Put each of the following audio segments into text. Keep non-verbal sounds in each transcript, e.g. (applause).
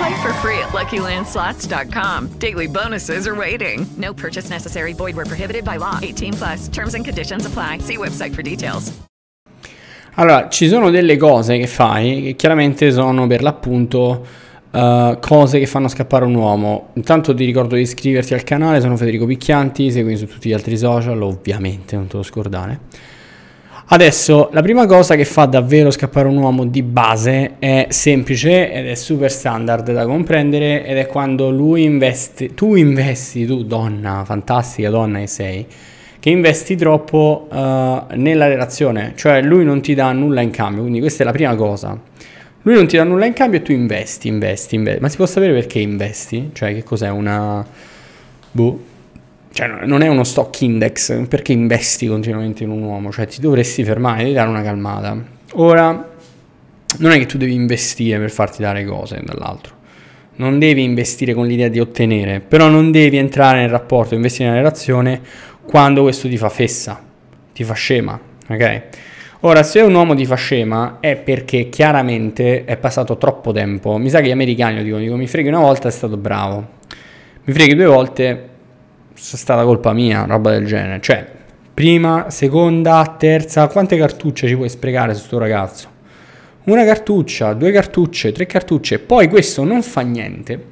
Play for free at LuckyLandSlots.com. Daily bonuses are waiting. No purchase necessary. Void were prohibited by law. 18 plus. Terms and conditions apply. See website for details. Allora, ci sono delle cose che fai che chiaramente sono per l'appunto uh, cose che fanno scappare un uomo. Intanto ti ricordo di iscriverti al canale, sono Federico Picchianti, seguimi su tutti gli altri social, ovviamente, non te lo scordare. Adesso, la prima cosa che fa davvero scappare un uomo di base è semplice ed è super standard da comprendere ed è quando lui investe, tu investi, tu donna, fantastica donna che sei, che investi troppo uh, nella relazione, cioè lui non ti dà nulla in cambio, quindi questa è la prima cosa. Lui non ti dà nulla in cambio e tu investi, investi, investi. Ma si può sapere perché investi? Cioè che cos'è una... Boh, cioè non è uno stock index, perché investi continuamente in un uomo, cioè ti dovresti fermare, devi dare una calmata. Ora, non è che tu devi investire per farti dare cose dall'altro, non devi investire con l'idea di ottenere, però non devi entrare nel rapporto, investire nella relazione quando questo ti fa fessa, ti fa scema, ok? Ora, se un uomo ti fa scema è perché chiaramente è passato troppo tempo. Mi sa che gli americani lo dicono, dico, mi freghi una volta è stato bravo, mi freghi due volte è stata colpa mia, roba del genere. Cioè, prima, seconda, terza, quante cartucce ci puoi sprecare su sto ragazzo? Una cartuccia, due cartucce, tre cartucce, poi questo non fa niente,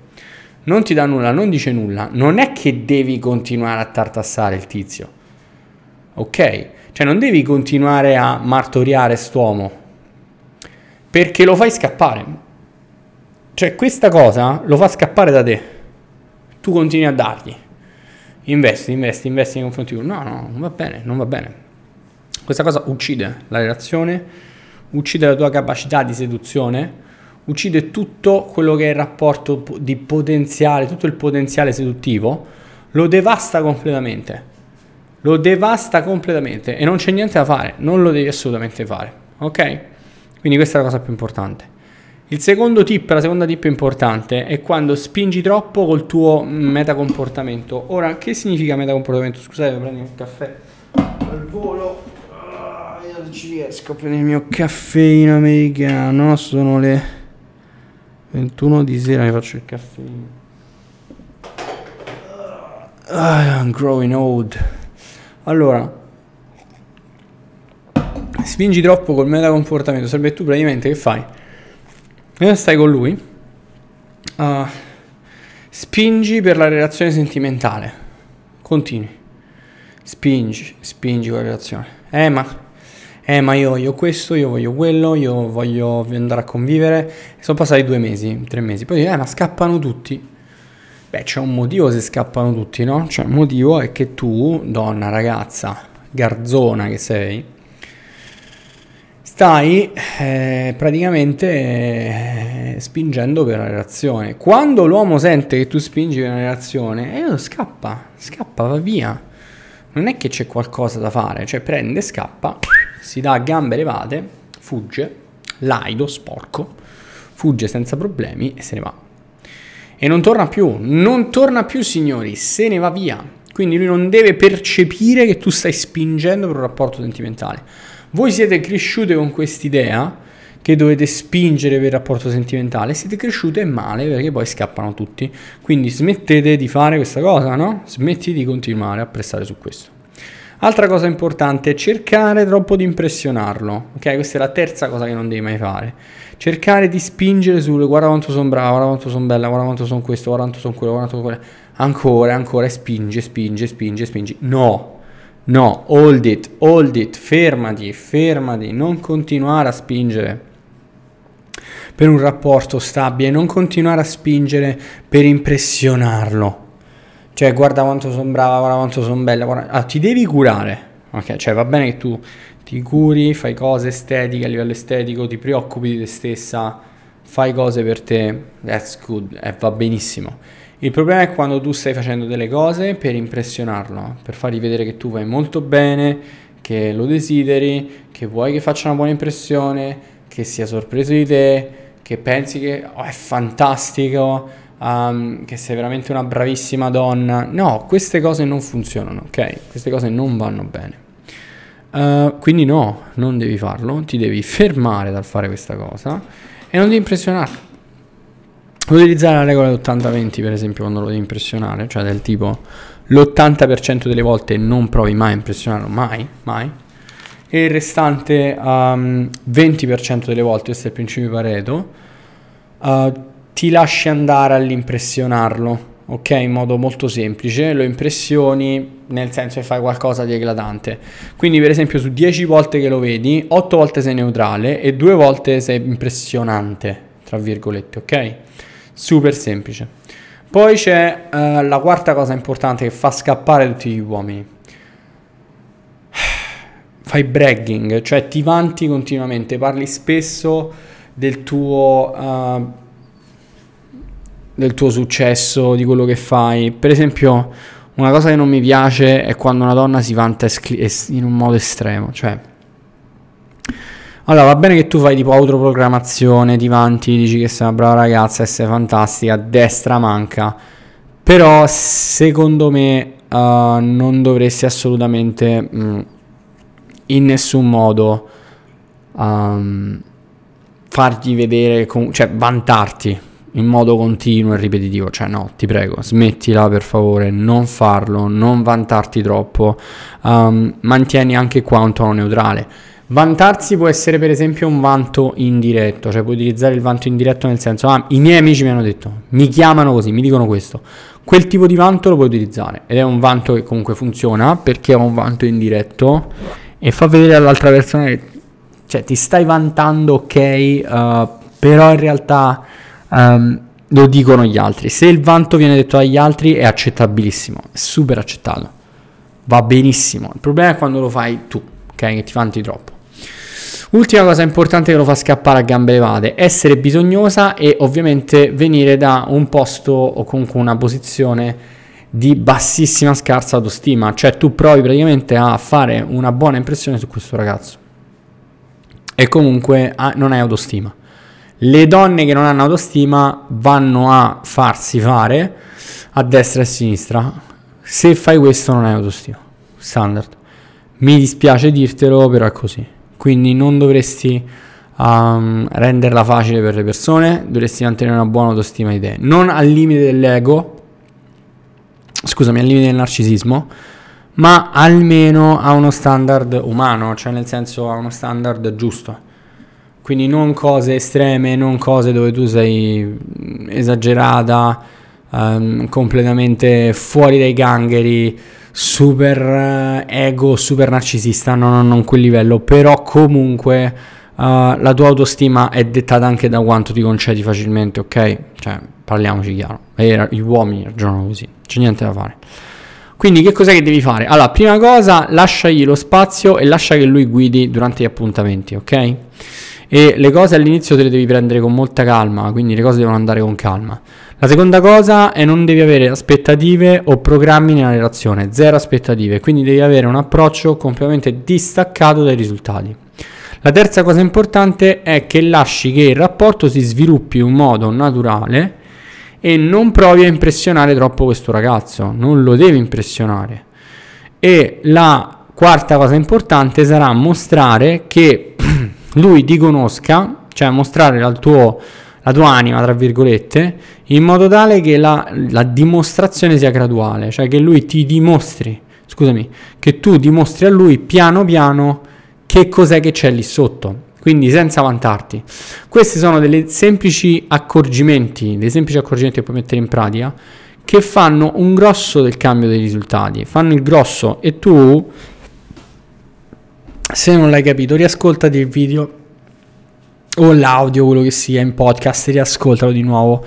non ti dà nulla, non dice nulla, non è che devi continuare a tartassare il tizio, ok? Cioè non devi continuare a martoriare st'uomo, perché lo fai scappare. Cioè questa cosa lo fa scappare da te, tu continui a dargli investi, investi, investi nei confronti di uno. No, no, non va bene, non va bene. Questa cosa uccide la relazione, uccide la tua capacità di seduzione, uccide tutto quello che è il rapporto di potenziale, tutto il potenziale seduttivo, lo devasta completamente. Lo devasta completamente e non c'è niente da fare, non lo devi assolutamente fare, ok? Quindi questa è la cosa più importante. Il secondo tip, la seconda tip importante è quando spingi troppo col tuo metacomportamento. Ora, che significa metacomportamento? Scusate, prendi un caffè al volo. Ah, io non ci riesco a prendere il mio caffeino americano. Sono le 21 di sera, mi faccio il caffeino. Ah, I'm growing old. Allora, spingi troppo col metacomportamento. Sarebbe tu praticamente che fai? Mentre stai con lui, uh, spingi per la relazione sentimentale. Continui. Spingi, spingi con la relazione. Eh, ma, eh, ma io voglio questo, io voglio quello, io voglio andare a convivere. Sono passati due mesi, tre mesi. Poi, eh, ma scappano tutti. Beh, c'è un motivo se scappano tutti, no? Cioè, il motivo è che tu, donna, ragazza, garzona che sei, stai eh, praticamente eh, spingendo per una relazione. Quando l'uomo sente che tu spingi per una relazione, eh, scappa, scappa, va via. Non è che c'è qualcosa da fare, cioè prende, scappa, si dà a gambe levate, fugge, laido, sporco, fugge senza problemi e se ne va. E non torna più, non torna più signori, se ne va via. Quindi lui non deve percepire che tu stai spingendo per un rapporto sentimentale Voi siete cresciute con quest'idea che dovete spingere per il rapporto sentimentale, siete cresciute male perché poi scappano tutti. Quindi smettete di fare questa cosa, no? Smetti di continuare a prestare su questo. Altra cosa importante è cercare troppo di impressionarlo. Ok, questa è la terza cosa che non devi mai fare. Cercare di spingere sulle guarda quanto sono brava, guarda quanto sono bella, guarda quanto sono questo, guarda quanto sono quello, guarda quanto sono quello. Ancora, ancora, e spinge, spinge, spinge, spingi. No, no, hold it, hold it, fermati, fermati, non continuare a spingere per un rapporto stabile, non continuare a spingere per impressionarlo cioè, guarda quanto sono brava, guarda quanto sono bella. Guarda... Ah, ti devi curare. Ok, cioè va bene che tu ti curi, fai cose estetiche a livello estetico, ti preoccupi di te stessa, fai cose per te, that's good, e va benissimo. Il problema è quando tu stai facendo delle cose per impressionarlo, per fargli vedere che tu vai molto bene, che lo desideri, che vuoi che faccia una buona impressione, che sia sorpreso di te, che pensi che oh, è fantastico, um, che sei veramente una bravissima donna. No, queste cose non funzionano, ok? Queste cose non vanno bene. Uh, quindi no, non devi farlo, ti devi fermare dal fare questa cosa e non devi impressionarlo. Utilizzare la regola dell'80-20 per esempio quando lo devi impressionare, cioè del tipo l'80% delle volte non provi mai a impressionarlo, mai, mai, e il restante um, 20% delle volte, questo è il principio di Pareto, uh, ti lasci andare all'impressionarlo, ok? In modo molto semplice, lo impressioni nel senso che fai qualcosa di eclatante. Quindi, per esempio, su 10 volte che lo vedi, 8 volte sei neutrale e 2 volte sei impressionante, tra virgolette, ok? Super semplice. Poi c'è uh, la quarta cosa importante che fa scappare tutti gli uomini. (sighs) Fai bragging, cioè ti vanti continuamente, parli spesso del tuo uh, del tuo successo, di quello che fai. Per esempio, una cosa che non mi piace è quando una donna si vanta in un modo estremo, cioè allora, va bene che tu fai tipo autoprogrammazione, ti vanti, dici che sei una brava ragazza, che sei fantastica, destra manca. Però secondo me uh, non dovresti assolutamente mh, mm, in nessun modo um, fargli vedere, com- cioè vantarti in modo continuo e ripetitivo. Cioè, no, ti prego, smettila per favore, non farlo, non vantarti troppo. Um, mantieni anche qua un tono neutrale. Vantarsi può essere per esempio un vanto indiretto, cioè puoi utilizzare il vanto indiretto nel senso, ah, i miei amici mi hanno detto, mi chiamano così, mi dicono questo. Quel tipo di vanto lo puoi utilizzare ed è un vanto che comunque funziona perché è un vanto indiretto e fa vedere all'altra persona che cioè, ti stai vantando, ok, uh, però in realtà um, lo dicono gli altri. Se il vanto viene detto agli altri è accettabilissimo, è super accettato, va benissimo. Il problema è quando lo fai tu, ok? Che ti vanti troppo. Ultima cosa importante che lo fa scappare a gambe levate, essere bisognosa e ovviamente venire da un posto o comunque una posizione di bassissima scarsa autostima, cioè tu provi praticamente a fare una buona impressione su questo ragazzo e comunque ah, non hai autostima. Le donne che non hanno autostima vanno a farsi fare a destra e a sinistra. Se fai questo non hai autostima. Standard. Mi dispiace dirtelo, però è così. Quindi non dovresti um, renderla facile per le persone, dovresti mantenere una buona autostima di te. Non al limite dell'ego, scusami, al limite del narcisismo, ma almeno a uno standard umano, cioè nel senso a uno standard giusto. Quindi non cose estreme, non cose dove tu sei esagerata, um, completamente fuori dai gangheri, super uh, ego, super narcisista, no, no, non quel livello, però comunque uh, la tua autostima è dettata anche da quanto ti concedi facilmente, ok? Cioè, parliamoci chiaro, e gli uomini ragionano così, c'è niente da fare. Quindi che cos'è che devi fare? Allora, prima cosa, lasciagli lo spazio e lascia che lui guidi durante gli appuntamenti, ok? E le cose all'inizio te le devi prendere con molta calma, quindi le cose devono andare con calma. La seconda cosa è non devi avere aspettative o programmi nella relazione, zero aspettative, quindi devi avere un approccio completamente distaccato dai risultati. La terza cosa importante è che lasci che il rapporto si sviluppi in un modo naturale e non provi a impressionare troppo questo ragazzo, non lo devi impressionare. E la quarta cosa importante sarà mostrare che (clears throat) lui ti conosca, cioè mostrare la, tuo, la tua anima, tra virgolette, in modo tale che la, la dimostrazione sia graduale, cioè che lui ti dimostri, scusami, che tu dimostri a lui piano piano che cos'è che c'è lì sotto quindi senza vantarti. Questi sono dei semplici accorgimenti, dei semplici accorgimenti che puoi mettere in pratica che fanno un grosso del cambio dei risultati, fanno il grosso e tu se non l'hai capito riascoltati il video o l'audio, quello che sia in podcast, riascoltalo di nuovo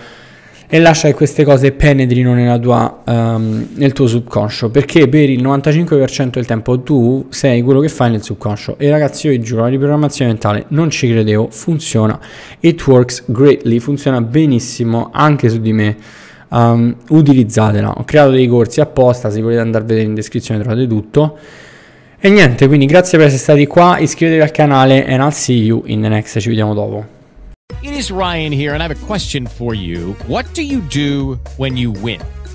e lascia che queste cose penetrino tua, um, nel tuo subconscio perché per il 95% del tempo tu sei quello che fai nel subconscio e ragazzi io vi giuro la riprogrammazione mentale non ci credevo funziona. It works greatly funziona benissimo anche su di me. Um, utilizzatela. Ho creato dei corsi apposta se volete andare a vedere in descrizione trovate tutto e niente quindi grazie per essere stati qua iscrivetevi al canale and I'll see you in the next ci vediamo dopo It is Ryan here, and I have a question for you. What do you do when you win?